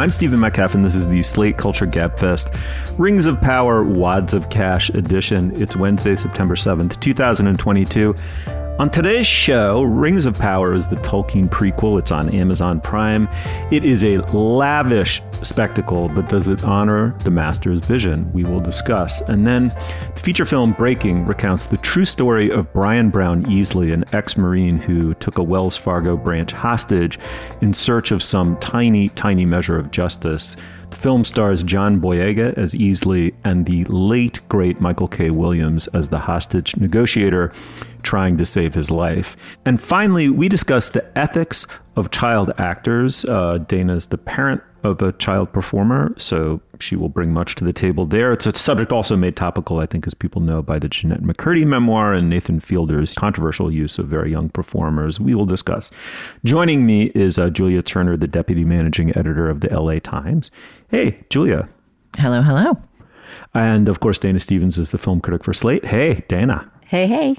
I'm Stephen Metcalf, and this is the Slate Culture Gabfest Rings of Power Wads of Cash edition. It's Wednesday, September 7th, 2022. On today's show, Rings of Power is the Tolkien prequel. It's on Amazon Prime. It is a lavish spectacle, but does it honor the master's vision? We will discuss. And then the feature film Breaking recounts the true story of Brian Brown Easley, an ex Marine who took a Wells Fargo branch hostage in search of some tiny, tiny measure of justice. Film stars John Boyega as Easley and the late, great Michael K. Williams as the hostage negotiator trying to save his life. And finally, we discuss the ethics of child actors. Uh, Dana's the parent of a child performer, so she will bring much to the table there. It's a subject also made topical, I think, as people know, by the Jennette McCurdy memoir and Nathan Fielder's controversial use of very young performers. We will discuss. Joining me is uh, Julia Turner, the deputy managing editor of the LA Times. Hey, Julia. Hello, hello. And of course, Dana Stevens is the film critic for Slate. Hey, Dana. Hey, hey.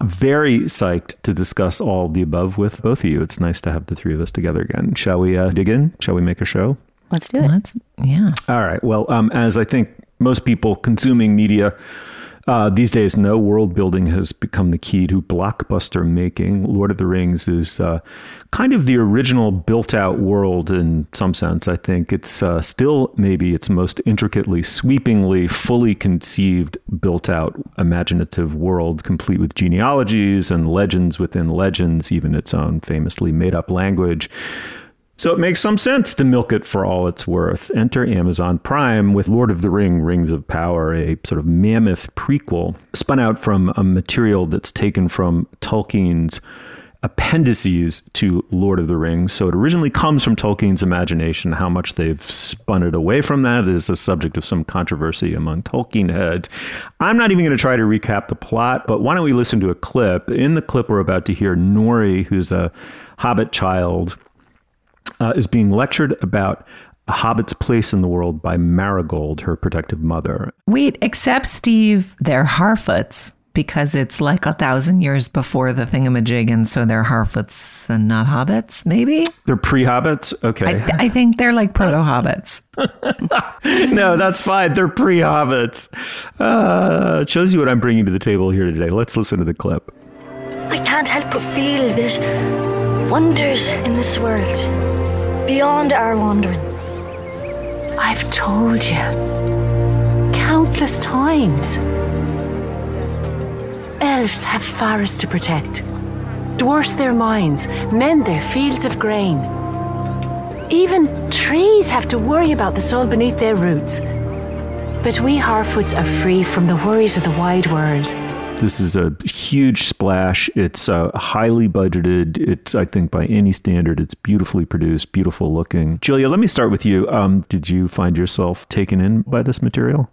I'm very psyched to discuss all the above with both of you. It's nice to have the three of us together again. Shall we uh, dig in? Shall we make a show? Let's do it. Let's, yeah. All right. Well, um, as I think most people consuming media uh, these days, no world building has become the key to blockbuster making. Lord of the Rings is uh, kind of the original built out world in some sense. I think it's uh, still maybe its most intricately, sweepingly, fully conceived, built out, imaginative world, complete with genealogies and legends within legends, even its own famously made up language. So it makes some sense to milk it for all it's worth. Enter Amazon Prime with Lord of the Ring, Rings of Power, a sort of mammoth prequel spun out from a material that's taken from Tolkien's appendices to Lord of the Rings. So it originally comes from Tolkien's imagination. How much they've spun it away from that is a subject of some controversy among Tolkien heads. I'm not even going to try to recap the plot, but why don't we listen to a clip? In the clip, we're about to hear Nori, who's a Hobbit child uh, is being lectured about a hobbit's place in the world by Marigold, her protective mother. Wait, except Steve, they're Harfoots because it's like a thousand years before the thingamajig, and so they're Harfoots and not hobbits, maybe? They're pre hobbits? Okay. I, th- I, think they're like proto hobbits. no, that's fine. They're pre hobbits. Uh, shows you what I'm bringing to the table here today. Let's listen to the clip. I can't help but feel there's wonders in this world beyond our wandering. I've told you countless times. Elves have forests to protect, dwarfs their mines, mend their fields of grain. Even trees have to worry about the soil beneath their roots. But we Harfoots are free from the worries of the wide world. This is a huge splash. It's uh, highly budgeted. It's, I think, by any standard, it's beautifully produced, beautiful looking. Julia, let me start with you. Um, did you find yourself taken in by this material?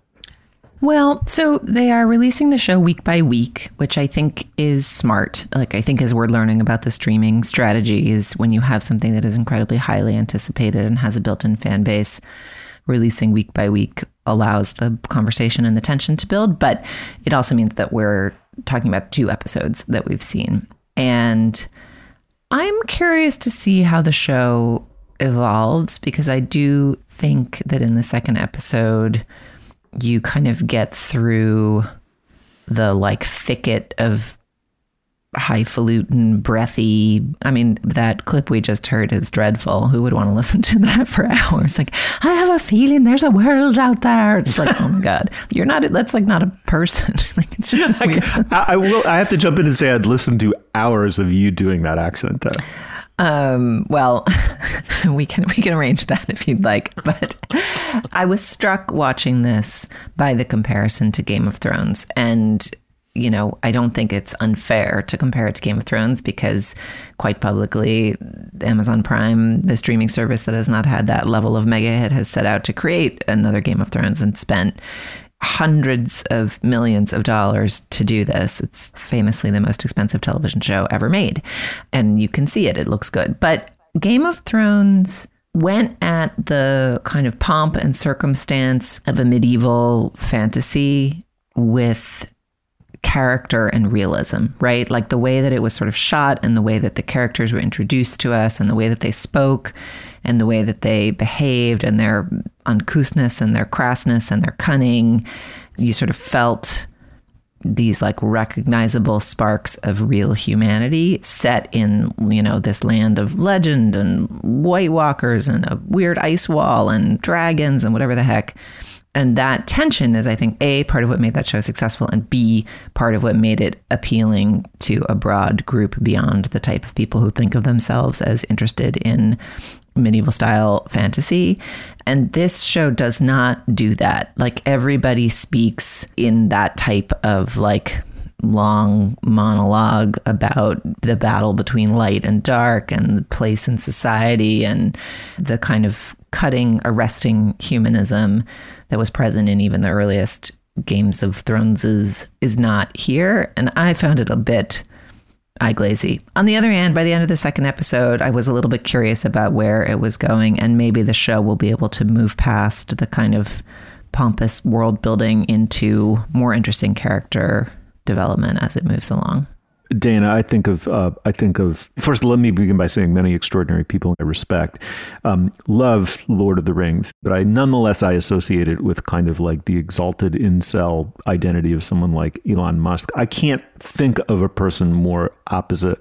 Well, so they are releasing the show week by week, which I think is smart. Like, I think as we're learning about the streaming strategy, is when you have something that is incredibly highly anticipated and has a built in fan base, releasing week by week allows the conversation and the tension to build. But it also means that we're talking about two episodes that we've seen. And I'm curious to see how the show evolves because I do think that in the second episode, you kind of get through the like thicket of highfalutin, breathy. I mean, that clip we just heard is dreadful. Who would want to listen to that for hours? Like, I have a feeling there's a world out there. It's like, oh my god, you're not. That's like not a person. like it's just. I, I, will. I have to jump in and say I'd listen to hours of you doing that accent though. Um, well, we can we can arrange that if you'd like. But I was struck watching this by the comparison to Game of Thrones, and you know, I don't think it's unfair to compare it to Game of Thrones because, quite publicly, Amazon Prime, the streaming service that has not had that level of mega hit, has set out to create another Game of Thrones and spent hundreds of millions of dollars to do this. It's famously the most expensive television show ever made. And you can see it, it looks good. But Game of Thrones went at the kind of pomp and circumstance of a medieval fantasy with character and realism, right? Like the way that it was sort of shot and the way that the characters were introduced to us and the way that they spoke and the way that they behaved and their uncouthness and their crassness and their cunning. You sort of felt these like recognizable sparks of real humanity set in you know this land of legend and white walkers and a weird ice wall and dragons and whatever the heck and that tension is, I think, A, part of what made that show successful, and B, part of what made it appealing to a broad group beyond the type of people who think of themselves as interested in medieval style fantasy. And this show does not do that. Like, everybody speaks in that type of like long monologue about the battle between light and dark and the place in society and the kind of cutting, arresting humanism that was present in even the earliest Games of Thrones is, is not here. And I found it a bit eye glazy. On the other hand, by the end of the second episode, I was a little bit curious about where it was going, and maybe the show will be able to move past the kind of pompous world building into more interesting character development as it moves along. Dana, I think of uh, I think of first. Let me begin by saying many extraordinary people I respect um, love Lord of the Rings, but I nonetheless I associate it with kind of like the exalted incel identity of someone like Elon Musk. I can't think of a person more opposite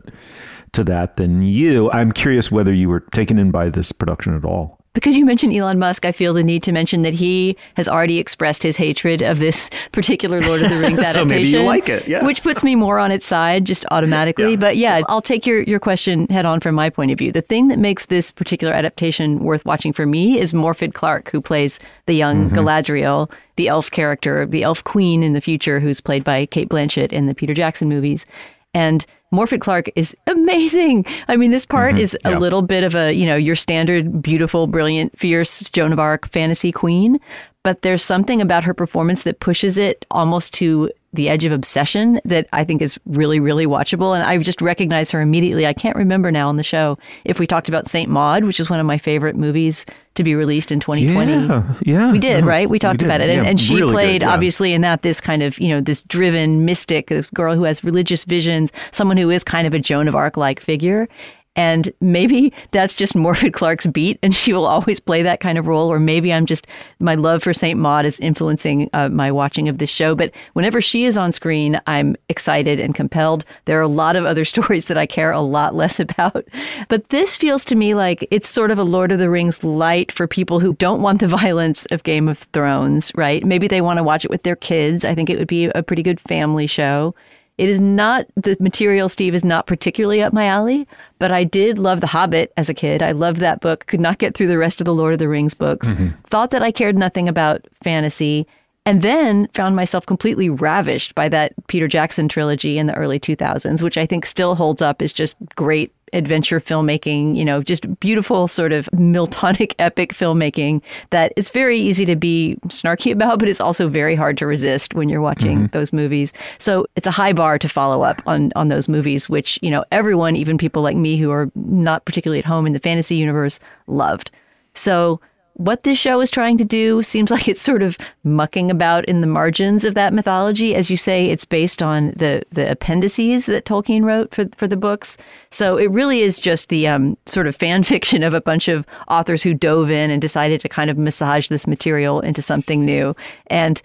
to that than you. I'm curious whether you were taken in by this production at all. Because you mentioned Elon Musk, I feel the need to mention that he has already expressed his hatred of this particular Lord of the Rings adaptation. so maybe you like it, yeah. Which puts me more on its side just automatically. Yeah. But yeah, I'll take your, your question head on from my point of view. The thing that makes this particular adaptation worth watching for me is Morfydd Clark, who plays the young mm-hmm. Galadriel, the elf character, the elf queen in the future, who's played by Cate Blanchett in the Peter Jackson movies. And Morfydd Clark is amazing. I mean, this part mm-hmm. is a little bit of a, you know, your standard beautiful, brilliant, fierce Joan of Arc fantasy queen, but there's something about her performance that pushes it almost to the edge of obsession that I think is really, really watchable. And I just recognize her immediately. I can't remember now on the show if we talked about Saint Maud, which is one of my favorite movies to be released in 2020. Yeah, yeah we did, right? We talked we about it, and, yeah, and she really played good, yeah. obviously in that this kind of you know this driven mystic, this girl who has religious visions, someone who is kind of a Joan of Arc like figure. And maybe that's just Morfydd Clark's beat, and she will always play that kind of role. Or maybe I'm just, my love for St. Maud is influencing uh, my watching of this show. But whenever she is on screen, I'm excited and compelled. There are a lot of other stories that I care a lot less about. But this feels to me like it's sort of a Lord of the Rings light for people who don't want the violence of Game of Thrones, right? Maybe they want to watch it with their kids. I think it would be a pretty good family show. It is not the material, Steve, is not particularly up my alley, but I did love The Hobbit as a kid. I loved that book. Could not get through the rest of the Lord of the Rings books. Mm-hmm. Thought that I cared nothing about fantasy. And then found myself completely ravished by that Peter Jackson trilogy in the early 2000s, which I think still holds up as just great adventure filmmaking, you know, just beautiful sort of Miltonic epic filmmaking that is very easy to be snarky about, but it's also very hard to resist when you're watching mm-hmm. those movies. So it's a high bar to follow up on on those movies, which, you know, everyone, even people like me who are not particularly at home in the fantasy universe, loved. So what this show is trying to do seems like it's sort of mucking about in the margins of that mythology. As you say, it's based on the the appendices that Tolkien wrote for for the books. So it really is just the um, sort of fan fiction of a bunch of authors who dove in and decided to kind of massage this material into something new. And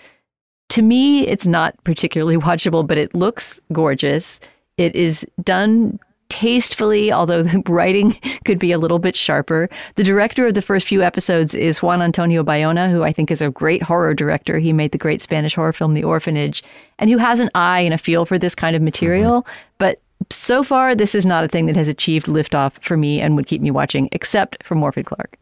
to me, it's not particularly watchable, but it looks gorgeous. It is done tastefully, although the writing could be a little bit sharper. The director of the first few episodes is Juan Antonio Bayona, who I think is a great horror director. He made the great Spanish horror film The Orphanage, and who has an eye and a feel for this kind of material. Mm-hmm. But so far, this is not a thing that has achieved liftoff for me and would keep me watching, except for Morfydd Clark.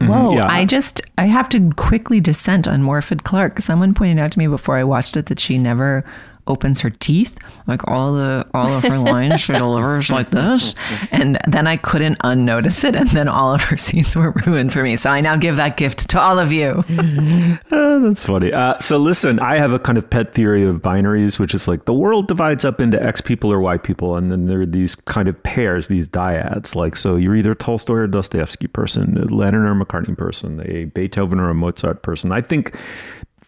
Mm-hmm. Whoa, yeah. I just I have to quickly dissent on Morfydd Clark. Someone pointed out to me before I watched it that she never opens her teeth, like all the all of her lines she delivers like this, and then I couldn't unnotice it, and then all of her scenes were ruined for me. So I now give that gift to all of you. uh, that's funny. Uh, so listen, I have a kind of pet theory of binaries, which is like the world divides up into X people or Y people, and then there are these kind of pairs, these dyads. Like so, you're either Tolstoy or Dostoevsky person, a Lennon or McCartney person, a Beethoven or a Mozart person. I think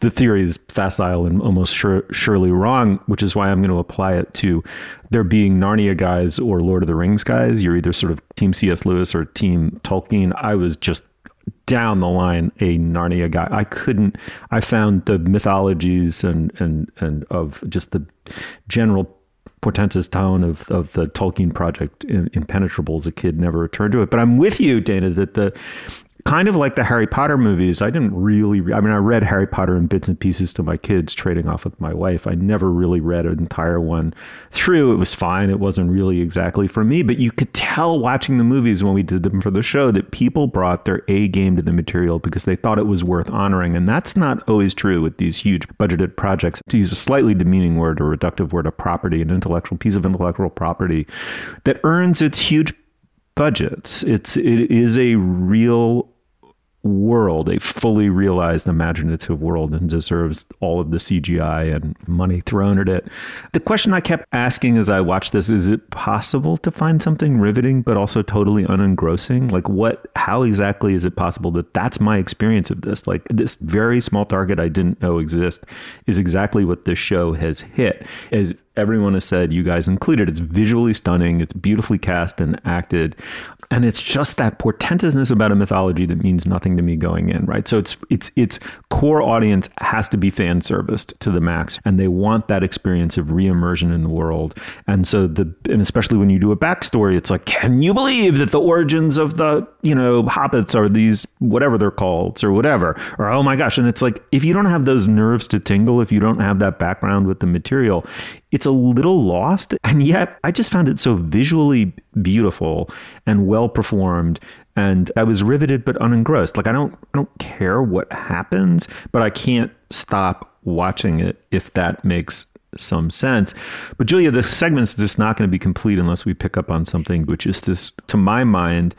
the theory is facile and almost sure, surely wrong, which is why I'm going to apply it to there being Narnia guys or Lord of the Rings guys. You're either sort of Team C.S. Lewis or Team Tolkien. I was just down the line a Narnia guy. I couldn't. I found the mythologies and and and of just the general portentous tone of, of the Tolkien project impenetrable as a kid, never returned to it. But I'm with you, Dana, that the kind of like the Harry Potter movies. I didn't really, I mean, I read Harry Potter in bits and pieces to my kids trading off with my wife. I never really read an entire one through. It was fine. It wasn't really exactly for me, but you could tell watching the movies when we did them for the show that people brought their A game to the material because they thought it was worth honoring. And that's not always true with these huge budgeted projects. To use a slightly demeaning word or reductive word, a property, an intellectual piece of intellectual property that earns its huge budgets. It's it is a real world, a fully realized imaginative world, and deserves all of the CGI and money thrown at it. The question I kept asking as I watched this is it possible to find something riveting but also totally unengrossing? Like, what, how exactly is it possible that that's my experience of this? Like, this very small target I didn't know exist is exactly what this show has hit. As everyone has said, you guys included, it's visually stunning, it's beautifully cast and acted and it's just that portentousness about a mythology that means nothing to me going in right? So it's it's its core audience has to be fan serviced to the max and they want that experience of re-immersion in the world. And so the and especially when you do a backstory it's like can you believe that the origins of the you know hobbits are these whatever they're called or whatever or oh my gosh. And it's like if you don't have those nerves to tingle if you don't have that background with the material it's a little lost. And yet i just found it so visually beautiful and well performed and i was riveted but unengrossed. Like i don't i don't care what happens but i can't stop watching it if that makes some sense. But julia the segment's just not going to be complete unless we pick up on something which is this to my mind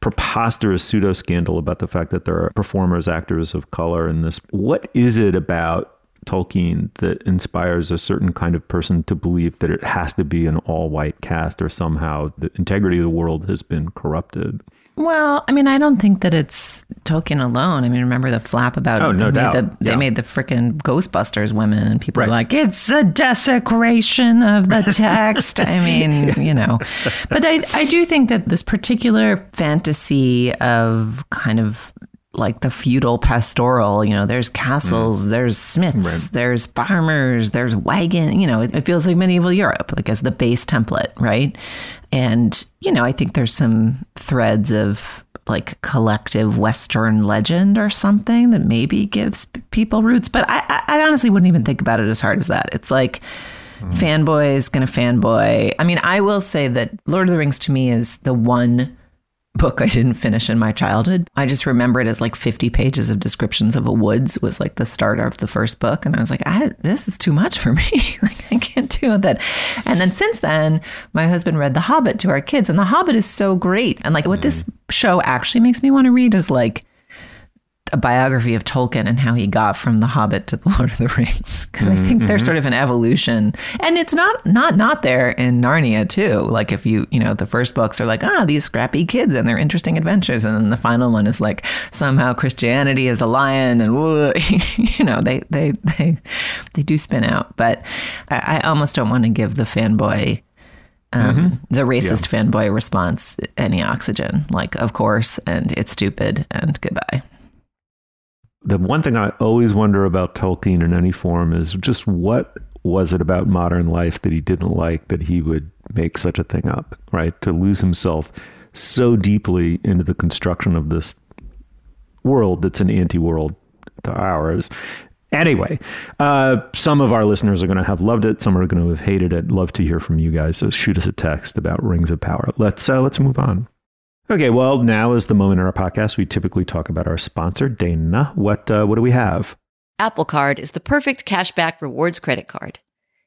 preposterous pseudo scandal about the fact that there are performers actors of color in this. What is it about Tolkien that inspires a certain kind of person to believe that it has to be an all white cast or somehow the integrity of the world has been corrupted. Well, I mean, I don't think that it's Tolkien alone. I mean, remember the flap about oh, no they doubt. Made the, yeah. Made the freaking Ghostbusters women, and people right. were like, "It's a desecration of the text." I mean, you know, but I I do think that this particular fantasy of kind of like the feudal pastoral. You know, there's castles, mm. there's smiths, right. there's farmers, there's wagon. You know, it, it, feels like medieval Europe, like as the base template, right? And you know, I think there's some threads of like collective Western legend or something that maybe gives people roots. But I, I honestly wouldn't even think about it as hard as that. It's like. Mm. Fanboy is to fanboy. I mean, I will say that Lord of the Rings to me is the one book I didn't finish in my childhood. I just remember it as like 50 pages of descriptions of a woods was like the start of the first book. And I was like, I, this is too much for me. like, I can't do that. And then since then, my husband read The Hobbit to our kids, and The Hobbit is so great. And like what mm. this show actually makes me want to read is like, a biography of Tolkien and how he got from The Hobbit to The Lord of the Rings because I think there's sort of an evolution, and it's not not not there in Narnia too. Like if you you know the first books are like ah these scrappy kids and their interesting adventures, and then the final one is like somehow Christianity is a lion, and you know they they they they do spin out. But I, I almost don't want to give the fanboy. Um, The racist fanboy response any oxygen. Like, of course, and it's stupid, and goodbye. The one thing I always wonder about Tolkien in any form is just what was it about modern life that he didn't like that he would make such a thing up, right? To lose himself so deeply into the construction of this world that's an anti world to ours. Anyway, uh, some of our listeners are going to have loved it. Some are going to have hated it. Love to hear from you guys. So shoot us a text about Rings of Power. Let's uh, let's move on. Okay, well, now is the moment in our podcast we typically talk about our sponsor, Dana. What uh, what do we have? Apple Card is the perfect cashback rewards credit card.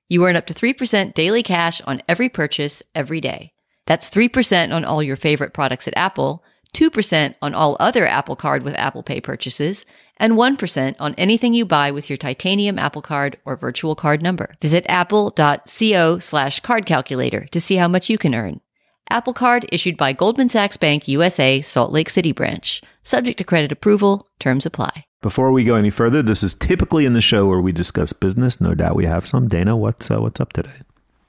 You earn up to 3% daily cash on every purchase every day. That's 3% on all your favorite products at Apple, 2% on all other Apple Card with Apple Pay purchases, and 1% on anything you buy with your titanium Apple Card or virtual card number. Visit apple.co slash card calculator to see how much you can earn. Apple Card issued by Goldman Sachs Bank USA, Salt Lake City branch. Subject to credit approval, terms apply. Before we go any further, this is typically in the show where we discuss business. No doubt we have some. Dana, what's uh, what's up today?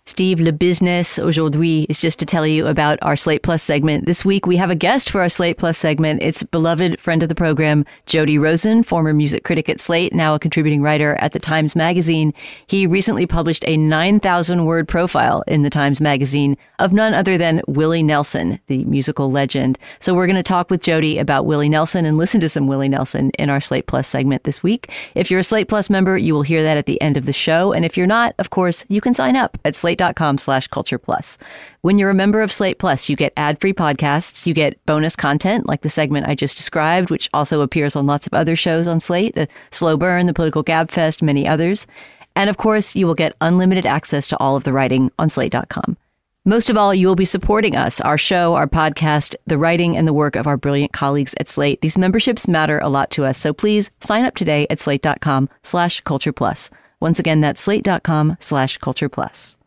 Steve, le business aujourd'hui is just to tell you about our Slate Plus segment. This week we have a guest for our Slate Plus segment. It's beloved friend of the program, Jody Rosen, former music critic at Slate, now a contributing writer at the Times Magazine. He recently published a 9,000 word profile in the Times Magazine of none other than Willie Nelson, the musical legend. So we're going to talk with Jody about Willie Nelson and listen to some Willie Nelson in our Slate Plus segment this week. If you're a Slate Plus member, you will hear that at the end of the show. And if you're not, of course, you can sign up at slate slate.com slash culture plus. When you're a member of Slate Plus, you get ad free podcasts, you get bonus content like the segment I just described, which also appears on lots of other shows on Slate, the Slow Burn, the Political Gabfest, many others. And of course, you will get unlimited access to all of the writing on slate.com. Most of all, you will be supporting us, our show, our podcast, the writing and the work of our brilliant colleagues at Slate. These memberships matter a lot to us, so please sign up today at slate.com slash culture plus. Once again, that's slate.com slash culture plus.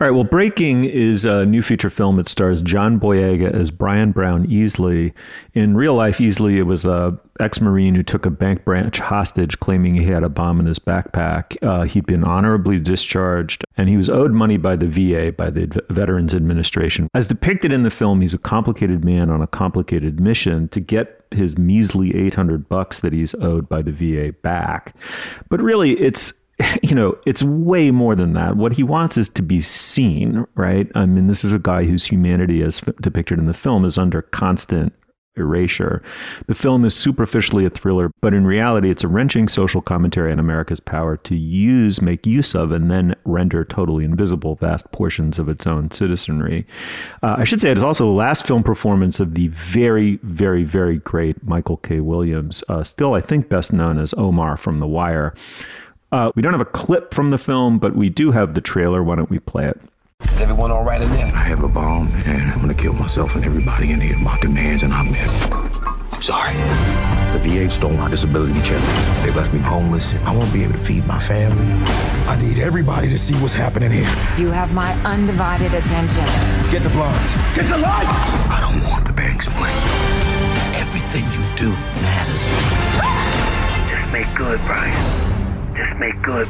All right. Well, Breaking is a new feature film. It stars John Boyega as Brian Brown Easley. In real life, Easley it was a ex-marine who took a bank branch hostage, claiming he had a bomb in his backpack. Uh, he'd been honorably discharged, and he was owed money by the VA, by the V- Veterans Administration. As depicted in the film, he's a complicated man on a complicated mission to get his measly 800 bucks that he's owed by the VA back. But really, it's you know, it's way more than that. What he wants is to be seen, right? I mean, this is a guy whose humanity, as depicted in the film, is under constant erasure. The film is superficially a thriller, but in reality, it's a wrenching social commentary on America's power to use, make use of, and then render totally invisible vast portions of its own citizenry. Uh, I should say it is also the last film performance of the very, very, very great Michael K. Williams, uh, still, I think, best known as Omar from The Wire. Uh, we don't have a clip from the film, but we do have the trailer. Why don't we play it? Is everyone all right in there? I have a bomb, and I'm gonna kill myself and everybody in here. My demands, and I'm in. I'm sorry. The VA stole my disability check. They left me homeless. I won't be able to feed my family. I need everybody to see what's happening here. You have my undivided attention. Get the blinds. Get the lights! I don't want the bank's money. Everything you do matters. Just make good, Brian. Just make good.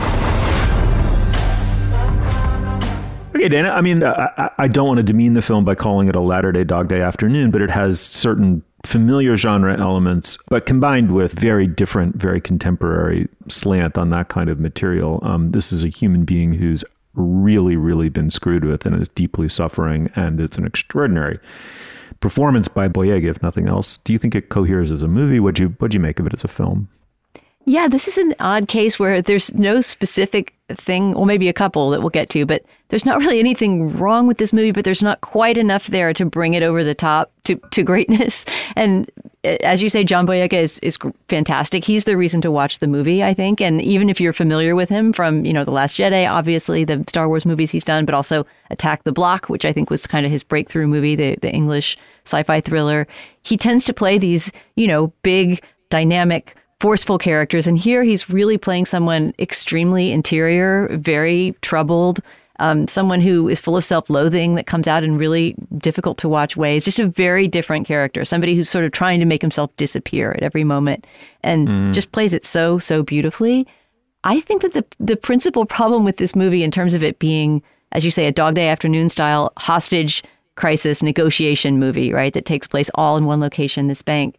Okay, Dana. I mean, I, I don't want to demean the film by calling it a latter day Dog Day Afternoon, but it has certain familiar genre elements, but combined with very different, very contemporary slant on that kind of material. Um, this is a human being who's really, really been screwed with and is deeply suffering, and it's an extraordinary performance by Boyega, if nothing else. Do you think it coheres as a movie? Would you What'd you make of it as a film? Yeah, this is an odd case where there's no specific thing, well, maybe a couple that we'll get to, but there's not really anything wrong with this movie, but there's not quite enough there to bring it over the top to, to greatness. And eh, as you say, John Boyega is, is fantastic. He's the reason to watch the movie, I think. And even if you're familiar with him from, you know, The Last Jedi, obviously the Star Wars movies he's done, but also Attack the Block, which I think was kind of his breakthrough movie, the, the English sci-fi thriller. He tends to play these, you know, big, dynamic, forceful characters. And here he's really playing someone extremely interior, very troubled, um, someone who is full of self loathing that comes out in really difficult to watch ways. Just a very different character, somebody who's sort of trying to make himself disappear at every moment and mm. just plays it so, so beautifully. I think that the, the principal problem with this movie, in terms of it being, as you say, a Dog Day Afternoon style hostage crisis negotiation movie, right, that takes place all in one location, this bank,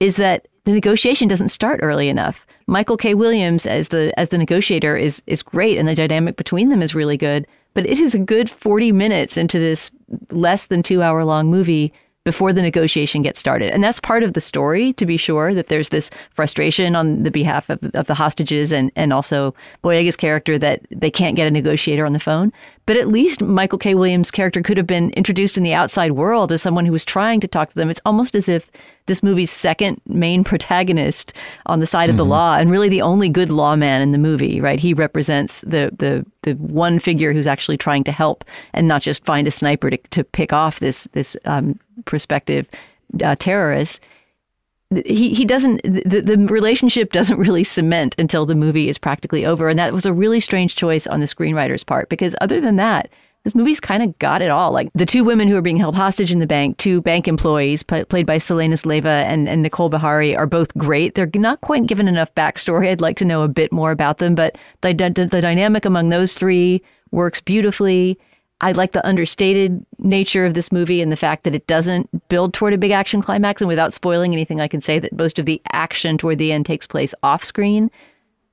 is that the negotiation doesn't start early enough. Michael K. Williams as the as the negotiator is is great and the dynamic between them is really good, but it is a good 40 minutes into this less than 2 hour long movie before the negotiation gets started. And that's part of the story, to be sure, that there's this frustration on the behalf of, of the hostages and, and also Boyega's character that they can't get a negotiator on the phone. But at least Michael K. Williams' character could have been introduced in the outside world as someone who was trying to talk to them. It's almost as if this movie's second main protagonist on the side mm-hmm. of the mm-hmm. law and really the only good lawman in the movie, right? He represents the the the one figure who's actually trying to help and not just find a sniper to, to pick off this this um, prospective uh, terrorist he he doesn't the, the relationship doesn't really cement until the movie is practically over. And that was a really strange choice on the screenwriter's part because other than that this movie's kind of got it all. Like the two women who are being held hostage in the bank two bank employees played by Selenis Leyva and, and Nicole Beharie are both great. They're not quite given enough backstory. I'd like to know a bit more about them but the, the, the dynamic among those three works beautifully I like the understated nature of this movie and the fact that it doesn't build toward a big action climax. And without spoiling anything, I can say that most of the action toward the end takes place off screen.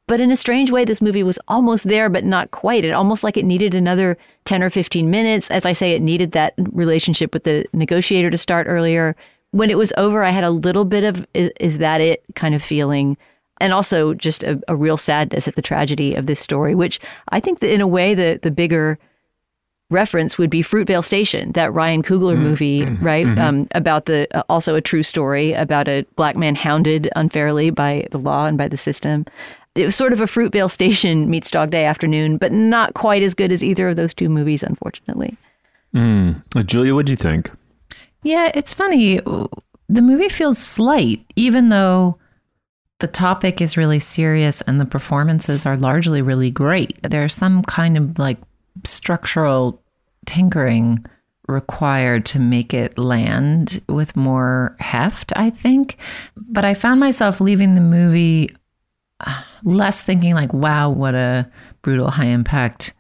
But in a strange way, this movie was almost there, but not quite. It almost like it needed another 10 or 15 minutes. As I say, it needed that relationship with the negotiator to start earlier. When it was over, I had a little bit of, is that it kind of feeling and also just a, a, real sadness at the tragedy of this story, which I think that in a way the the bigger reference would be Fruitvale Station, that Ryan Coogler mm-hmm. movie, right? Mm-hmm. Um, about the uh, also a true story about a black man hounded unfairly by the law and by the system. It was sort of a Fruitvale Station meets Dog Day Afternoon, but not quite as good as either of those two movies, unfortunately. Mm. Uh, Julia, what do you think? Yeah, it's funny. The movie feels slight, even though the topic is really serious and the performances are largely really great. There's some kind of like structural tinkering required to make it land with more heft, I think. But I found myself leaving the movie uh, less thinking like, wow, what a brutal high impact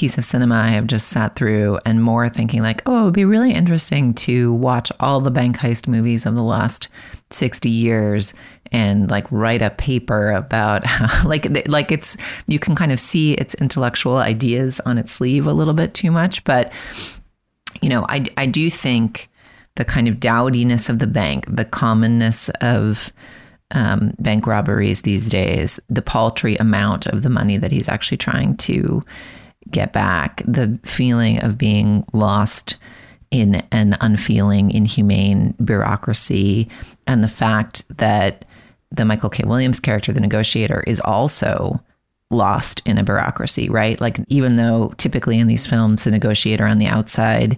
piece of cinema I have just sat through, and more thinking like, oh, it would be really interesting to watch all the bank heist movies of the last 60 years and like write a paper about how, like like it's you can kind of see its intellectual ideas on its sleeve a little bit too much but you know I I do think the kind of dowdiness of the bank the commonness of um, bank robberies these days the paltry amount of the money that he's actually trying to get back the feeling of being lost in an unfeeling inhumane bureaucracy and the fact that the Michael K. Williams character, the negotiator, is also lost in a bureaucracy, right? Like, even though typically in these films, the negotiator on the outside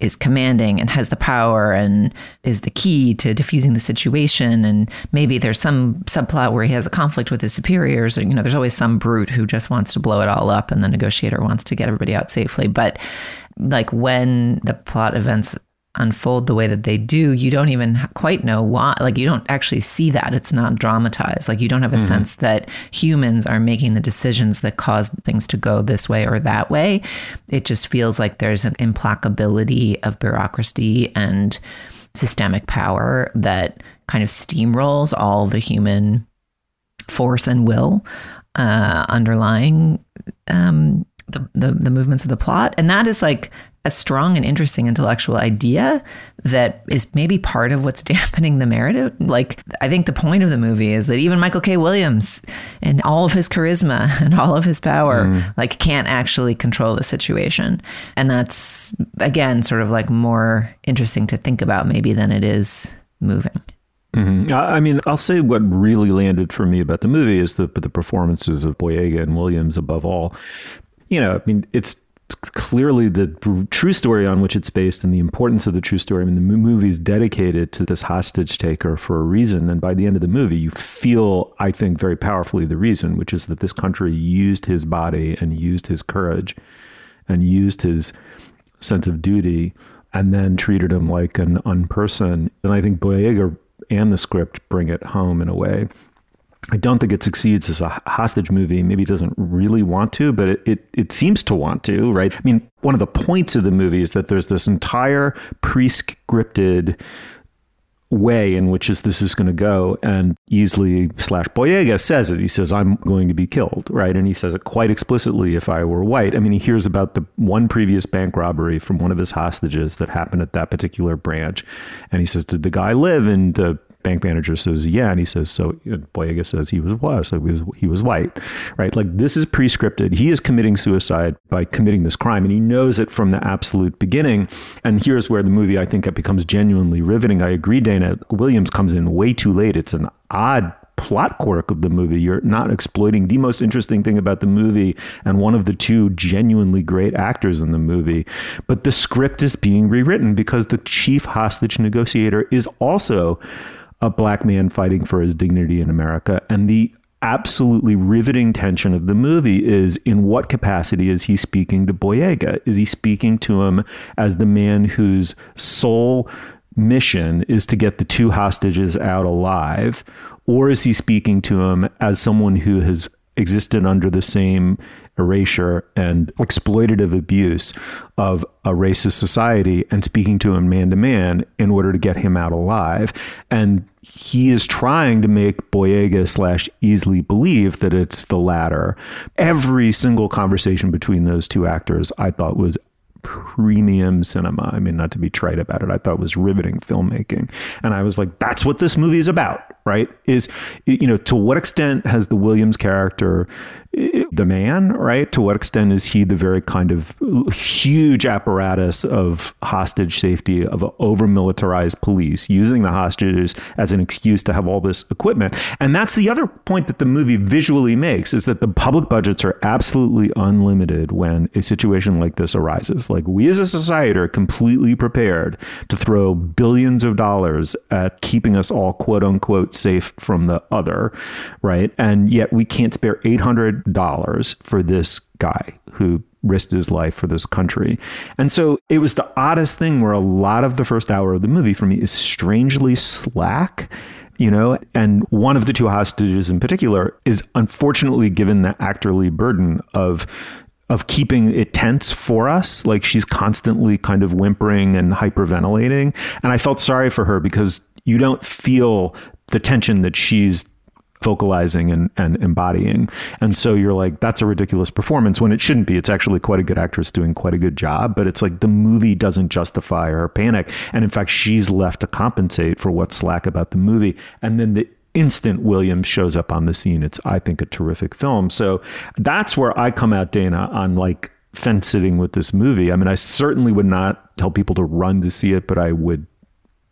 is commanding and has the power and is the key to diffusing the situation. And maybe there's some subplot where he has a conflict with his superiors, or, you know, there's always some brute who just wants to blow it all up and the negotiator wants to get everybody out safely. But like when the plot events unfold the way that they do, you don't even quite know why. Like, you don't actually see that. It's not dramatized. Like, you don't have a mm-hmm. sense that humans are making the decisions that cause things to go this way or that way. It just feels like there's an implacability of bureaucracy and systemic power that kind of steamrolls all the human force and will uh, underlying um, the, the, the movements of the plot, and that is like a strong and interesting intellectual idea that is maybe part of what's dampening the narrative. Like, I think the point of the movie is that even Michael K. Williams and all of his charisma and all of his power, mm. like, can't actually control the situation. And that's, again, sort of like more interesting to think about maybe than it is moving. Mm-hmm. I mean, I'll say what really landed for me about the movie is the the performances of Boyega and Williams above all. You know, I mean, it's clearly the true story on which it's based and the importance of the true story. I mean, the movie is dedicated to this hostage taker for a reason. And by the end of the movie, you feel, I think, very powerfully the reason, which is that this country used his body and used his courage and used his sense of duty and then treated him like an unperson. And I think Boyega and the script bring it home in a way. I don't think it succeeds as a hostage movie. Maybe it doesn't really want to, but it, it, it, seems to want to, right? I mean, one of the points of the movie is that there's this entire pre scripted way in which is this is going to go and Easley slash Boyega says it. He says I'm going to be killed right? And he says it quite explicitly if I were white. I mean he hears about the one previous bank robbery from one of his hostages that happened at that particular branch. And he says did the guy live? And the bank manager says, "Yeah," and he says, "So." Boyega says he was was so he was he was white, right? Like this is pre-scripted. He is committing suicide by committing this crime, and he knows it from the absolute beginning. And here's where the movie, I think, it becomes genuinely riveting. I agree, Dana. Williams comes in way too late. It's an odd plot quirk of the movie. You're not exploiting the most interesting thing about the movie and one of the two genuinely great actors in the movie. But the script is being rewritten because the chief hostage negotiator is also a black man fighting for his dignity in America. And the absolutely riveting tension of the movie is in what capacity is he speaking to Boyega? Is he speaking to him as the man whose sole mission is to get the two hostages out alive? Or is he speaking to him as someone who has existed under the same erasure and exploitative abuse of a racist society and speaking to him man to man in order to get him out alive. And he is trying to make Boyega slash Easley believe that it's the latter. Every single conversation between those two actors I thought was premium cinema. I mean, not to be trite about it, I thought it was riveting filmmaking. And I was like, that's what this movie is about, right? Is, you know, to what extent has the Williams character the man, right? To what extent is he the very kind of huge apparatus of hostage safety, of over militarized police, using the hostages as an excuse to have all this equipment? And that's the other point that the movie visually makes is that the public budgets are absolutely unlimited when a situation like this arises. Like we as a society are completely prepared to throw billions of dollars at keeping us all quote unquote safe from the other, right? And yet we can't spare 800 dollars for this guy who risked his life for this country. And so it was the oddest thing where a lot of the first hour of the movie for me is strangely slack you know and one of the two hostages in particular is unfortunately given the actorly burden of of keeping it tense for us like she's constantly kind of whimpering and hyperventilating and i felt sorry for her because you don't feel the tension that she's vocalizing and, and embodying. And so you're like, that's a ridiculous performance when it shouldn't be. It's actually quite a good actress doing quite a good job, but it's like the movie doesn't justify her panic. And in fact, she's left to compensate for what's slack about the movie. And then the instant Williams shows up on the scene, it's, I think, a terrific film. So that's where I come out, Dana, on like fence sitting with this movie. I mean, I certainly would not tell people to run to see it, but I would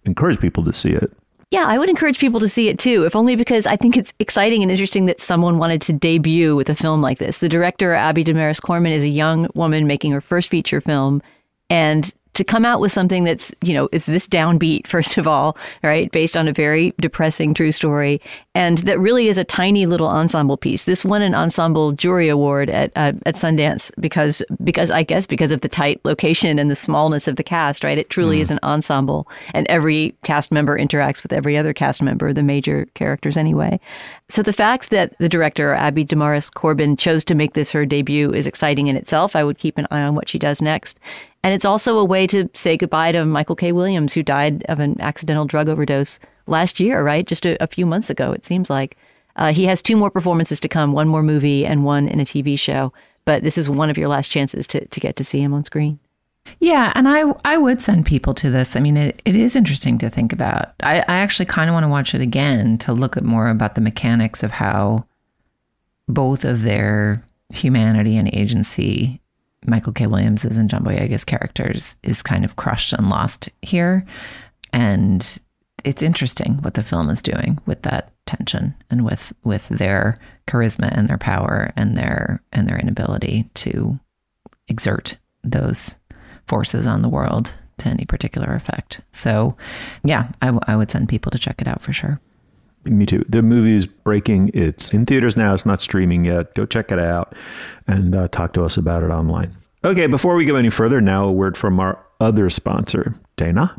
encourage people to see it. Yeah, I would encourage people to see it too, if only because I think it's exciting and interesting that someone wanted to debut with a film like this. The director, Abi Damaris Corbin, is a young woman making her first feature film. And to come out with something that's, you know, it's this downbeat, first of all, right, based on a very depressing true story, and that really is a tiny little ensemble piece. This won an ensemble jury award at uh, at Sundance because because I guess because of the tight location and the smallness of the cast, right? It truly mm. is an ensemble, and every cast member interacts with every other cast member, the major characters anyway. So the fact that the director Abi Damaris Corbin chose to make this her debut is exciting in itself. I would keep an eye on what she does next. And it's also a way to say goodbye to Michael K. Williams, who died of an accidental drug overdose last year, right? Just a, a few months ago, it seems like. Uh, he has two more performances to come one more movie and one in a TV show. But this is one of your last chances to, to get to see him on screen. Yeah, and I I would send people to this. I mean, it, it is interesting to think about. I, I actually kind of want to watch it again to look at more about the mechanics of how both of their humanity and agency, Michael K. Williams's and John Boyega's characters, is kind of crushed and lost here. And it's interesting what the film is doing with that tension and with with their charisma and their power and their and their inability to exert those forces on the world to any particular effect. So, yeah, I, w- I would send people to check it out for sure. Me too. The movie is breaking. It's in theaters now. It's not streaming yet. Go check it out and uh, talk to us about it online. Okay, before we go any further, now a word from our other sponsor, Dana.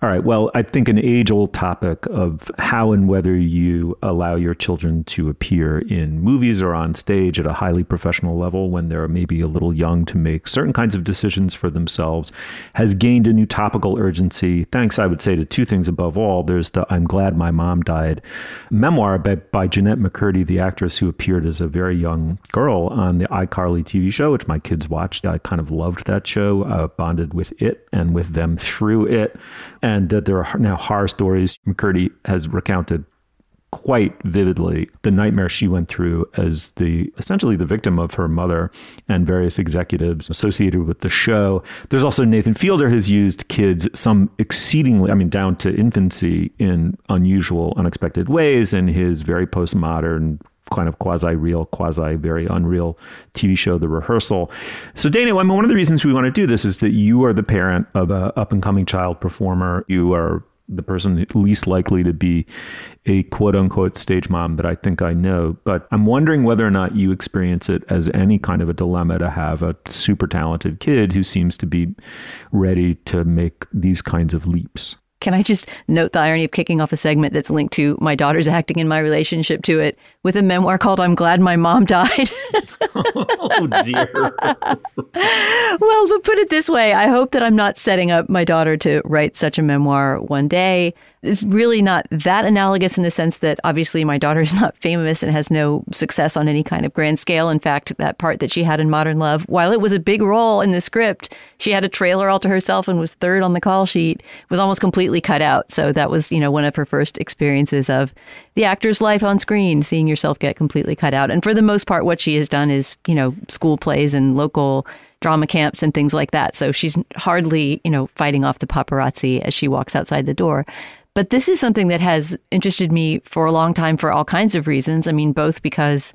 All right. Well, I think an age old topic of how and whether you allow your children to appear in movies or on stage at a highly professional level when they're maybe a little young to make certain kinds of decisions for themselves has gained a new topical urgency. Thanks, I would say, to two things above all. There's the I'm Glad My Mom Died memoir by, by Jennette McCurdy, the actress who appeared as a very young girl on the iCarly TV show, which my kids watched. I kind of loved that show, uh, bonded with it and with them through it and that there are now horror stories. McCurdy has recounted quite vividly the nightmare she went through as the essentially the victim of her mother and various executives associated with the show. There's also Nathan Fielder has used kids some exceedingly I mean down to infancy in unusual unexpected ways in his very postmodern kind of quasi real, quasi very unreal TV show, The Rehearsal. So, Dana, I mean, one of the reasons we want to do this is that you are the parent of an up and coming child performer. You are the person least likely to be a quote unquote stage mom that I think I know. But I'm wondering whether or not you experience it as any kind of a dilemma to have a super talented kid who seems to be ready to make these kinds of leaps. Can I just note the irony of kicking off a segment that's linked to my daughter's acting and my relationship to it with a memoir called I'm Glad My Mom Died? oh, dear. well, to put it this way, I hope that I'm not setting up my daughter to write such a memoir one day it's really not that analogous in the sense that obviously my daughter is not famous and has no success on any kind of grand scale. In fact, that part that she had in Modern Love, while it was a big role in the script, she had a trailer all to herself and was third on the call sheet, was almost completely cut out. So that was, you know, one of her first experiences of the actor's life on screen, seeing yourself get completely cut out. And for the most part, what she has done is, you know, school plays and local drama camps and things like that. So she's hardly, you know, fighting off the paparazzi as she walks outside the door. But this is something that has interested me for a long time for all kinds of reasons. I mean, both because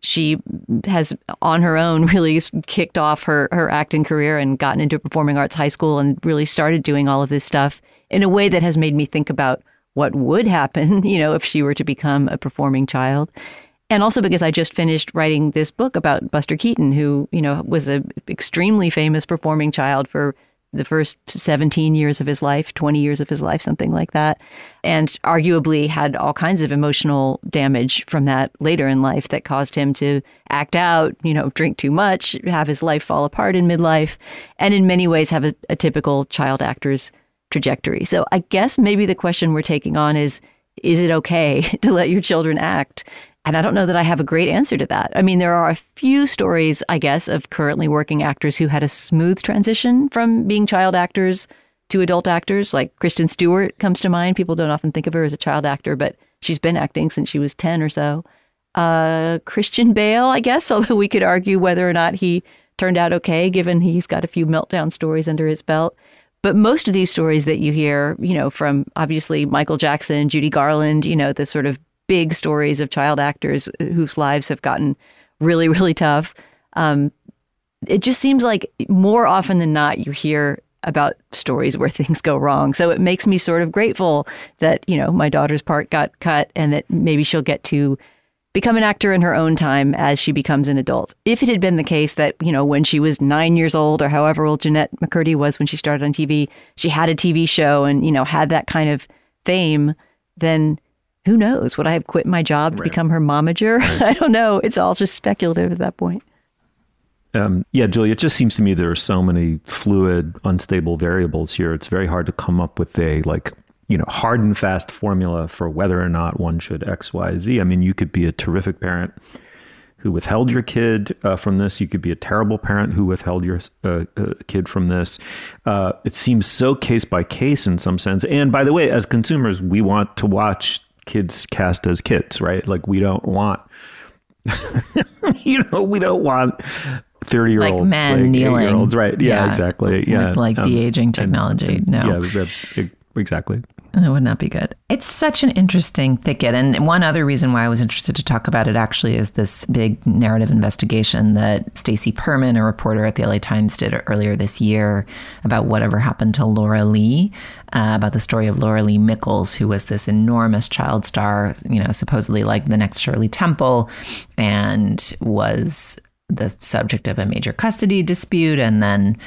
she has on her own really kicked off her her acting career and gotten into a performing arts high school and really started doing all of this stuff in a way that has made me think about what would happen, you know, if she were to become a performing child. And also because I just finished writing this book about Buster Keaton, who, you know, was an extremely famous performing child for the first 17 years of his life, 20 years of his life, something like that. And arguably had all kinds of emotional damage from that later in life that caused him to act out, you know, drink too much, have his life fall apart in midlife, and in many ways have a, a typical child actor's trajectory. So I guess maybe the question we're taking on is is it okay to let your children act? And I don't know that I have a great answer to that. I mean, there are a few stories, I guess, of currently working actors who had a smooth transition from being child actors to adult actors. Like Kristen Stewart comes to mind. People don't often think of her as a child actor, but she's been acting since she was 10 or so. Uh, Christian Bale, I guess, although we could argue whether or not he turned out okay, given he's got a few meltdown stories under his belt. But most of these stories that you hear, you know, from obviously Michael Jackson, Judy Garland, you know, the sort of big stories of child actors whose lives have gotten really, really tough. Um, it just seems like more often than not, you hear about stories where things go wrong. So it makes me sort of grateful that, you know, my daughter's part got cut and that maybe she'll get to become an actor in her own time as she becomes an adult. If it had been the case that, you know, when she was nine years old or however old Jennette McCurdy was when she started on TV, she had a TV show and, you know, had that kind of fame, then who knows? Would I have quit my job to Right. become her momager? Right. I don't know. It's all just speculative at that point. Um, yeah, Julia, it just seems to me there are so many fluid, unstable variables here. It's very hard to come up with a like, you know, hard and fast formula for whether or not one should X, Y, Z. I mean, you could be a terrific parent who withheld your kid uh, from this. You could be a terrible parent who withheld your uh, uh, kid from this. Uh, it seems so case by case in some sense. And by the way, as consumers, we want to watch kids cast as kids, right? Like we don't want, you know, we don't want. 30 year Like olds, men kneeling. olds, right? Yeah, Yeah. exactly. Yeah. With, like, de-aging technology. No. Yeah, exactly. That would not be good. It's such an interesting thicket. And one other reason why I was interested to talk about it actually is this big narrative investigation that Stacy Perman, a reporter at the LA Times, did earlier this year about whatever happened to Laura Lee, uh, about the story of Laura Lee Mickles, who was this enormous child star, you know, supposedly like the next Shirley Temple, and was the subject of a major custody dispute and then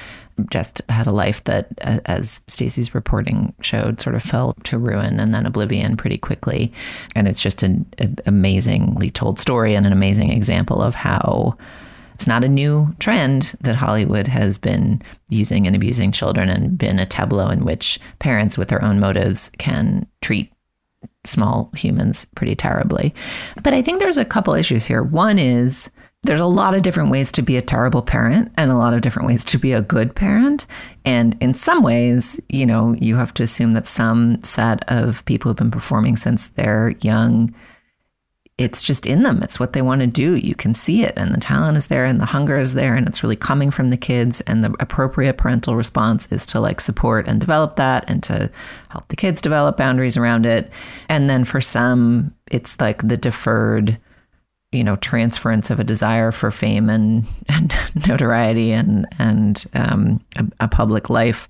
just had a life that as Stacy's reporting showed sort of fell to ruin and then oblivion pretty quickly and it's just an amazingly told story and an amazing example of how it's not a new trend that Hollywood has been using and abusing children and been a tableau in which parents with their own motives can treat small humans pretty terribly. But I think there's a couple issues here. One is there's a lot of different ways to be a terrible parent and a lot of different ways to be a good parent. And in some ways, you know, you have to assume that some set of people who've been performing since they're young, it's just in them. It's what they want to do. You can see it, and the talent is there, and the hunger is there, and it's really coming from the kids. And the appropriate parental response is to like support and develop that, and to help the kids develop boundaries around it. And then for some, it's like the deferred, you know, transference of a desire for fame and, and notoriety and and um, a, a public life.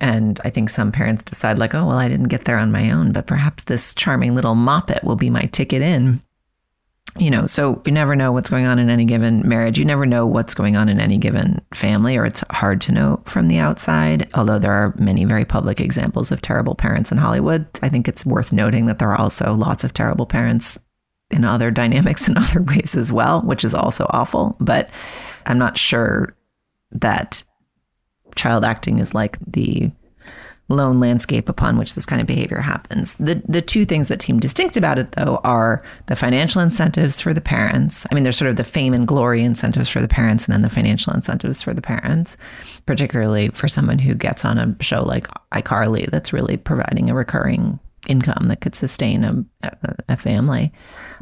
And I think some parents decide, like, oh, well, I didn't get there on my own, but perhaps this charming little moppet will be my ticket in. You know, so you never know what's going on in any given marriage. You never know what's going on in any given family, or it's hard to know from the outside. Although there are many very public examples of terrible parents in Hollywood, I think it's worth noting that there are also lots of terrible parents in other dynamics in other ways as well, which is also awful. But I'm not sure that child acting is like the lone landscape upon which this kind of behavior happens. The the two things that seem distinct about it though are the financial incentives for the parents. I mean there's sort of the fame and glory incentives for the parents and then the financial incentives for the parents, particularly for someone who gets on a show like iCarly that's really providing a recurring income that could sustain a, a, family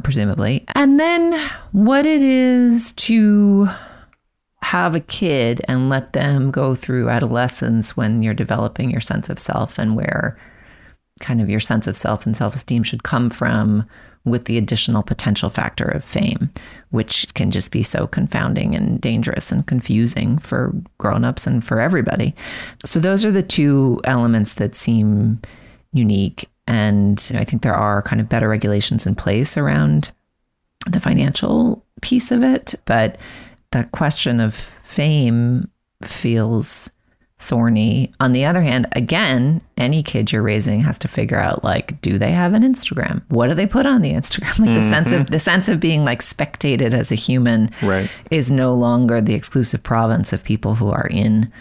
presumably. And then what it is to have a kid and let them go through adolescence when you're developing your sense of self and where kind of your sense of self and self esteem should come from with the additional potential factor of fame, which can just be so confounding and dangerous and confusing for grown-ups and for everybody. So those are the two elements that seem unique. And I think there are kind of better regulations in place around the financial piece of it. But the question of fame feels thorny. On the other hand, again, any kid you're raising has to figure out like, do they have an Instagram? What do they put on the Instagram? Like the sense of mm-hmm. the sense of being like spectated as a human Right. is no longer the exclusive province of people who are in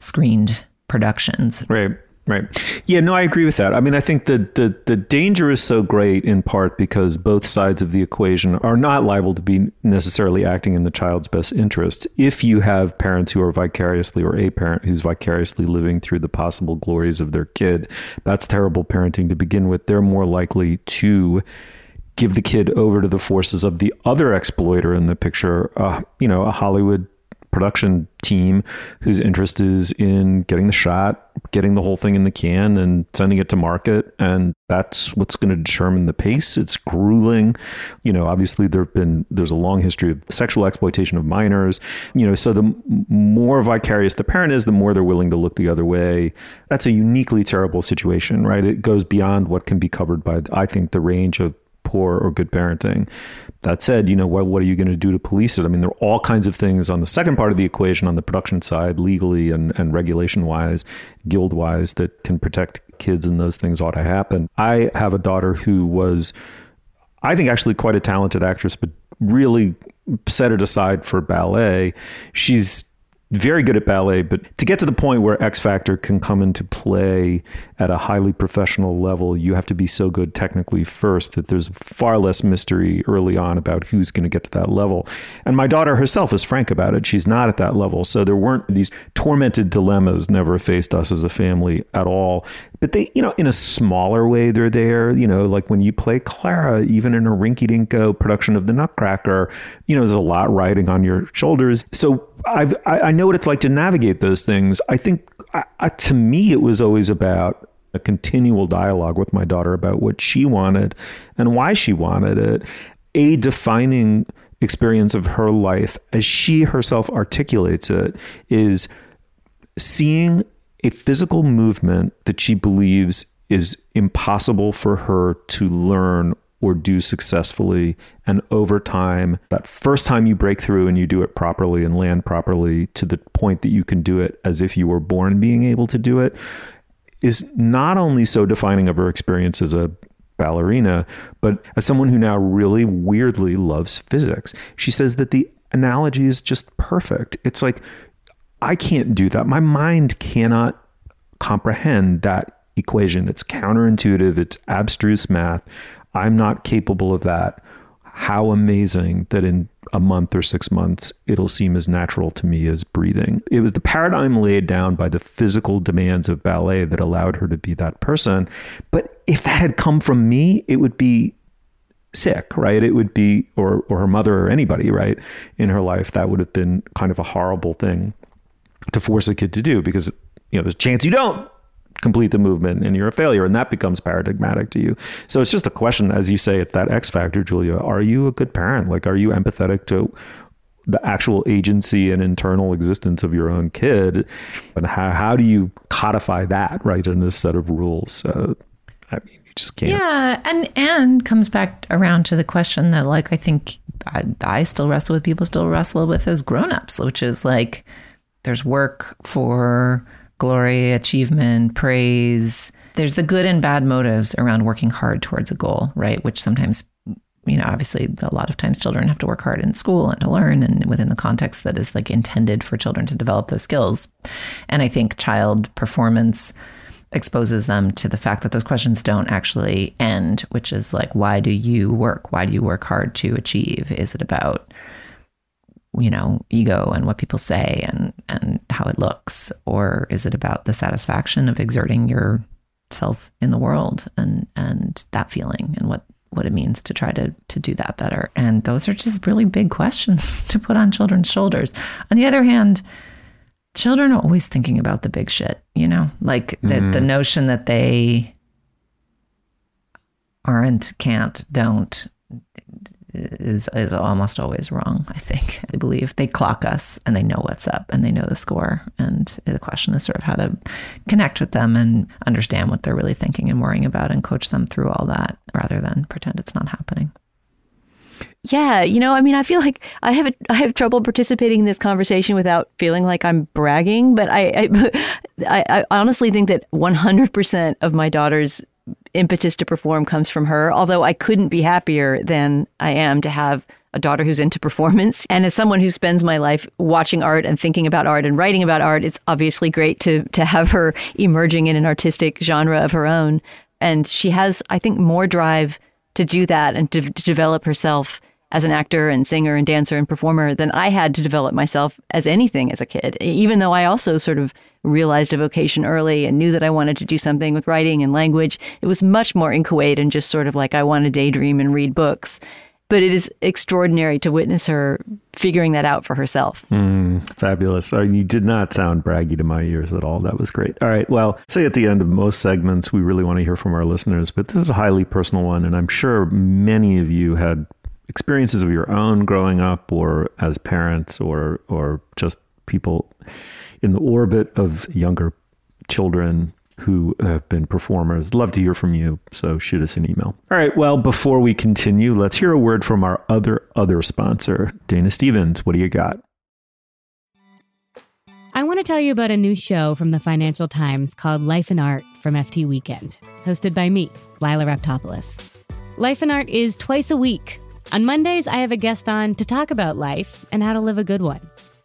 screened productions. Right. Right. Yeah, no, I agree with that. I mean, I think the, the the danger is so great in part because both sides of the equation are not liable to be necessarily acting in the child's best interests. If you have parents who are vicariously or a parent who's vicariously living through the possible glories of their kid, that's terrible parenting to begin with. They're more likely to give the kid over to the forces of the other exploiter in the picture, uh, you know, a Hollywood production team whose interest is in getting the shot, getting the whole thing in the can and sending it to market. And that's what's going to determine the pace. It's grueling. You know, obviously there've been, there's a long history of sexual exploitation of minors, you know, so the more vicarious the parent is, the more they're willing to look the other way. That's a uniquely terrible situation, right? It goes beyond what can be covered by, I think, the range of poor or good parenting. That said, you know, what, what are you going to do to police it? I mean, there are all kinds of things on the second part of the equation, on the production side, legally and, and regulation wise, guild wise, that can protect kids, and those things ought to happen. I have a daughter who was, I think, actually quite a talented actress, but really set it aside for ballet. She's very good at ballet, but to get to the point where X Factor can come into play at a highly professional level, you have to be so good technically first that there's far less mystery early on about who's going to get to that level. And my daughter herself is frank about it. She's not at that level. So there weren't these tormented dilemmas never faced us as a family at all. But they, you know, in a smaller way, they're there. You know, like when you play Clara, even in a rinky dinko production of The Nutcracker, you know, there's a lot riding on your shoulders. So I've, I, I know what it's like to navigate those things. I think I, I, to me, it was always about a continual dialogue with my daughter about what she wanted and why she wanted it. A defining experience of her life, as she herself articulates it, is seeing a physical movement that she believes is impossible for her to learn or do successfully. And over time, that first time you break through and you do it properly and land properly to the point that you can do it as if you were born being able to do it is not only so defining of her experience as a ballerina, but as someone who now really weirdly loves physics. She says that the analogy is just perfect. It's like, I can't do that. My mind cannot comprehend that equation. It's counterintuitive, it's abstruse math. I'm not capable of that. How amazing that in a month or six months, it'll seem as natural to me as breathing. It was the paradigm laid down by the physical demands of ballet that allowed her to be that person. But if that had come from me, it would be sick, right? It would be, or, or her mother or anybody, right, in her life, that would have been kind of a horrible thing to force a kid to do because, you know, there's a chance you don't complete the movement and you're a failure and that becomes paradigmatic to you. So it's just a question as you say it's that x factor julia. Are you a good parent? Like are you empathetic to the actual agency and internal existence of your own kid? And how, how do you codify that right in this set of rules? Uh, i mean you just can't. Yeah and and comes back around to the question that like i think i, I still wrestle with people still wrestle with as grown-ups which is like there's work for glory, achievement, praise. There's the good and bad motives around working hard towards a goal, right? Which sometimes, you know, obviously a lot of times children have to work hard in school and to learn and within the context that is like intended for children to develop those skills. And I think child performance exposes them to the fact that those questions don't actually end, which is like, why do you work? Why do you work hard to achieve? Is it about you know, ego and what people say and and how it looks, or is it about the satisfaction of exerting yourself in the world and and that feeling and what what it means to try to to do that better? And those are just really big questions to put on children's shoulders. On the other hand, children are always thinking about the big shit, you know, like the mm-hmm. the notion that they aren't, can't, don't is is almost always wrong. I think I believe they clock us and they know what's up and they know the score. And the question is sort of how to connect with them and understand what they're really thinking and worrying about and coach them through all that rather than pretend it's not happening. Yeah, you know, I mean, I feel like I have a, I have trouble participating in this conversation without feeling like I'm bragging. But I I, I honestly think that 100% of my daughter's impetus to perform comes from her. Although I couldn't be happier than I am to have a daughter who's into performance. And as someone who spends my life watching art and thinking about art and writing about art, it's obviously great to to have her emerging in an artistic genre of her own. And she has, I think, more drive to do that and to, to develop herself as an actor and singer and dancer and performer than I had to develop myself as anything as a kid. Even though I also sort of realized a vocation early and knew that I wanted to do something with writing and language, it was much more in inchoate and just sort of like I want to daydream and read books. But it is extraordinary to witness her figuring that out for herself. Mm, fabulous. Uh, you did not sound braggy to my ears at all. That was great. All right. Well, say at the end of most segments, we really want to hear from our listeners, but this is a highly personal one. And I'm sure many of you had experiences of your own growing up or as parents or or just people in the orbit of younger children who have been performers. Love to hear from you, so shoot us an email. All right, well, before we continue, let's hear a word from our other other sponsor, Dana Stevens. What do you got? I want to tell you about a new show from the Financial Times called Life and Art from FT Weekend, hosted by me, Lila Raptopoulos. Life and Art is twice a week. On Mondays, I have a guest on to talk about life and how to live a good one.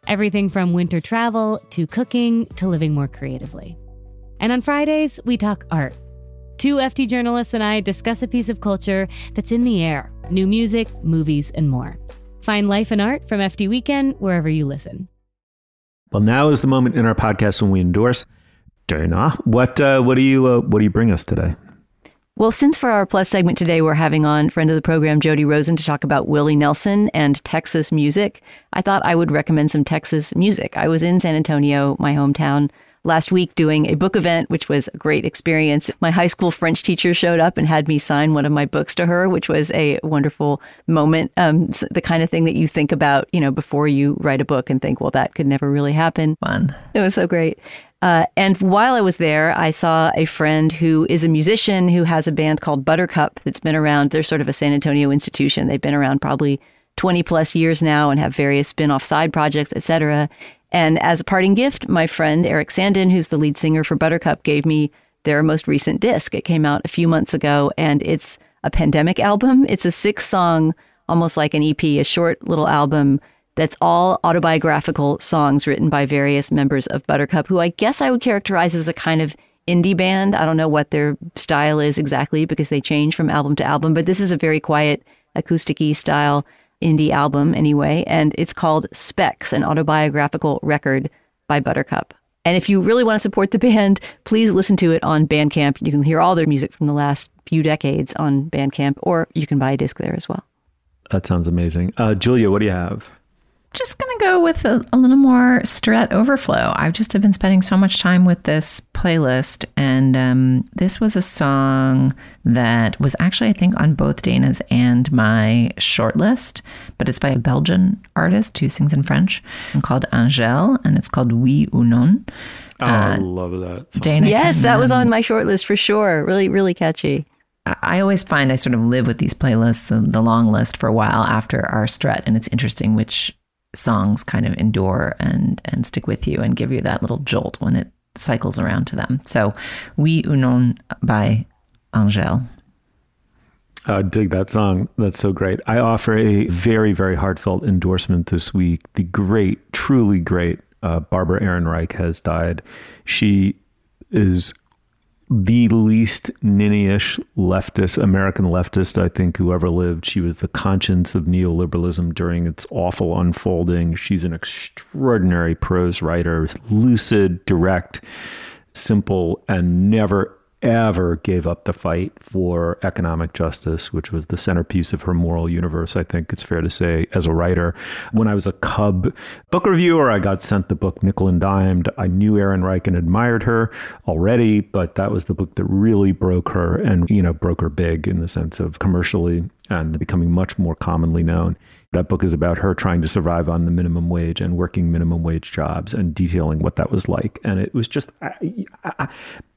Everything from winter travel to cooking to living more creatively. And on Fridays, we talk art. Two FT journalists and I discuss a piece of culture that's in the air new music, movies, and more. Find Life and Art from FT Weekend wherever you listen. Well, now is the moment in our podcast when we endorse Dana. What uh, what do you uh, what do you bring us today? Well, since for our plus segment today we're having on friend of the program Jody Rosen to talk about Willie Nelson and Texas music, I thought I would recommend some Texas music. I was in San Antonio, my hometown, last week doing a book event, which was a great experience. My high school French teacher showed up and had me sign one of my books to her, which was a wonderful moment. Um, the kind of thing that you think about, you know, before you write a book and think, well, that could never really happen. Fun. It was so great. Uh, and while I was there, I saw a friend who is a musician who has a band called Buttercup that's been around. They're sort of a San Antonio institution. They've been around probably 20 plus years now and have various spin off side projects, etc. And as a parting gift, my friend Erik Sanden, who's the lead singer for Buttercup, gave me their most recent disc. It came out a few months ago and it's a pandemic album. It's a six song, almost like an EP, a short little album that's all autobiographical songs written by various members of Buttercup, who I guess I would characterize as a kind of indie band. I don't know what their style is exactly because they change from album to album, but this is a very quiet, acoustic style indie album anyway. And it's called Specs, an autobiographical record by Buttercup. And if you really want to support the band, please listen to it on Bandcamp. You can hear all their music from the last few decades on Bandcamp, or you can buy a disc there as well. That sounds amazing. Uh, Julia, what do you have? Just going to go with a, a, little more Strut Overflow. I've just have been spending so much time with this playlist, and um, this was a song that was actually, I think, on both Dana's and my shortlist, but it's by a Belgian artist who sings in French and called Angèle, and it's called Oui ou Non. Oh, uh, I love that. Song. Dana yes, that was on my shortlist for sure. Really, really catchy. I always find I sort of live with these playlists, the, the long list, for a while after our strut, and it's interesting which songs kind of endure and and stick with you and give you that little jolt when it cycles around to them. So, Oui ou Non by Angèle. I dig that song. That's so great. I offer a very, very heartfelt endorsement this week. The great, truly great uh, Barbara Ehrenreich has died. She is the least ninny-ish leftist, American leftist, I think, who ever lived. She was the conscience of neoliberalism during its awful unfolding. She's an extraordinary prose writer, lucid, direct, simple, and never ever gave up the fight for economic justice, which was the centerpiece of her moral universe, I think it's fair to say, as a writer. When I was a Cub book reviewer, I got sent the book Nickel and Dimed. I knew Ehrenreich and admired her already, but that was the book that really broke her and, you know, broke her big in the sense of commercially and becoming much more commonly known. That book is about her trying to survive on the minimum wage and working minimum wage jobs and detailing what that was like. And it was just, I, I,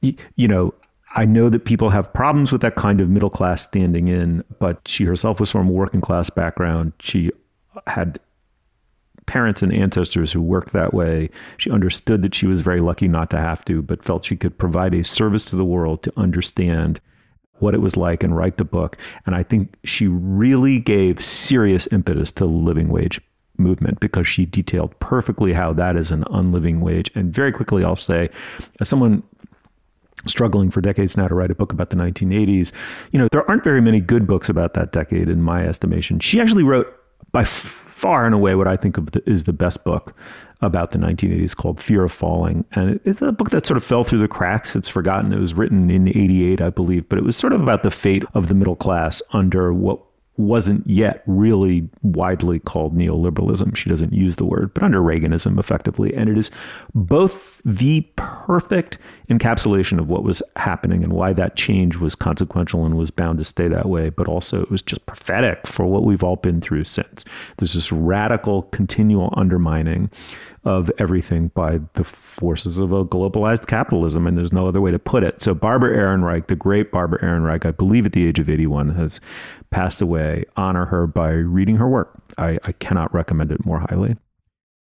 you know, I know that people have problems with that kind of middle class standing in, but she herself was from a working class background. She had parents and ancestors who worked that way. She understood that she was very lucky not to have to, but felt she could provide a service to the world to understand what it was like and write the book. And I think she really gave serious impetus to the living wage movement because she detailed perfectly how that is an unliving wage. And very quickly, I'll say, as someone struggling for decades now to write a book about the 1980s. You know, there aren't very many good books about that decade in my estimation. She actually wrote by far and away what I think of the, is the best book about the 1980s called Fear of Falling. And it's a book that sort of fell through the cracks. It's forgotten. It was written in 88, I believe, but it was sort of about the fate of the middle class under what wasn't yet really widely called neoliberalism. She doesn't use the word, but under Reaganism effectively. And it is both the perfect encapsulation of what was happening and why that change was consequential and was bound to stay that way, but also it was just prophetic for what we've all been through since. There's this radical, continual undermining of everything by the forces of a globalized capitalism, and there's no other way to put it. So Barbara Ehrenreich, the great Barbara Ehrenreich, I believe at the age of 81, has passed away. Honor her by reading her work. I, I cannot recommend it more highly.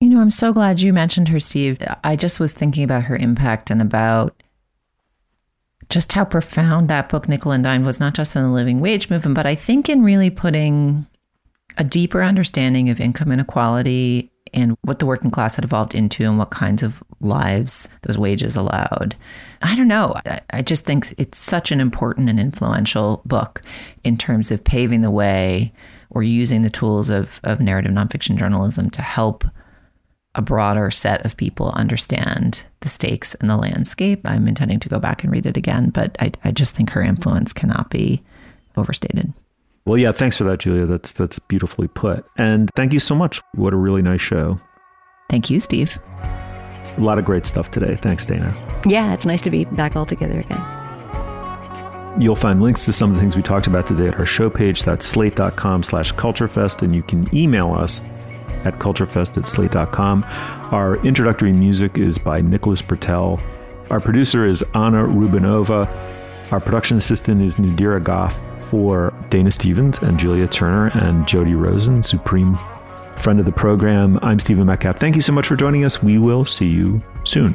You know, I'm so glad you mentioned her, Steve. I just was thinking about her impact and about just how profound that book, Nickel and Dime, was not just in the living wage movement, but I think in really putting a deeper understanding of income inequality and what the working class had evolved into and what kinds of lives those wages allowed. I don't know. I just think it's such an important and influential book in terms of paving the way or using the tools of, of narrative nonfiction journalism to help a broader set of people understand the stakes and the landscape. I'm intending to go back and read it again, but I, I just think her influence cannot be overstated. Well, yeah, thanks for that, Julia. That's that's beautifully put. And thank you so much. What a really nice show. Thank you, Steve. A lot of great stuff today. Thanks, Dana. Yeah, it's nice to be back all together again. You'll find links to some of the things we talked about today at our show page. That's slate.com slash culturefest. And you can email us at culturefest at slate.com. Our introductory music is by Nicholas Patel. Our producer is Anna Rubinova. Our production assistant is Nadira Goffe for Dana Stevens and Julia Turner and Jody Rosen, Supreme friend of the program. I'm Stephen Metcalf. Thank you so much for joining us. We will see you soon.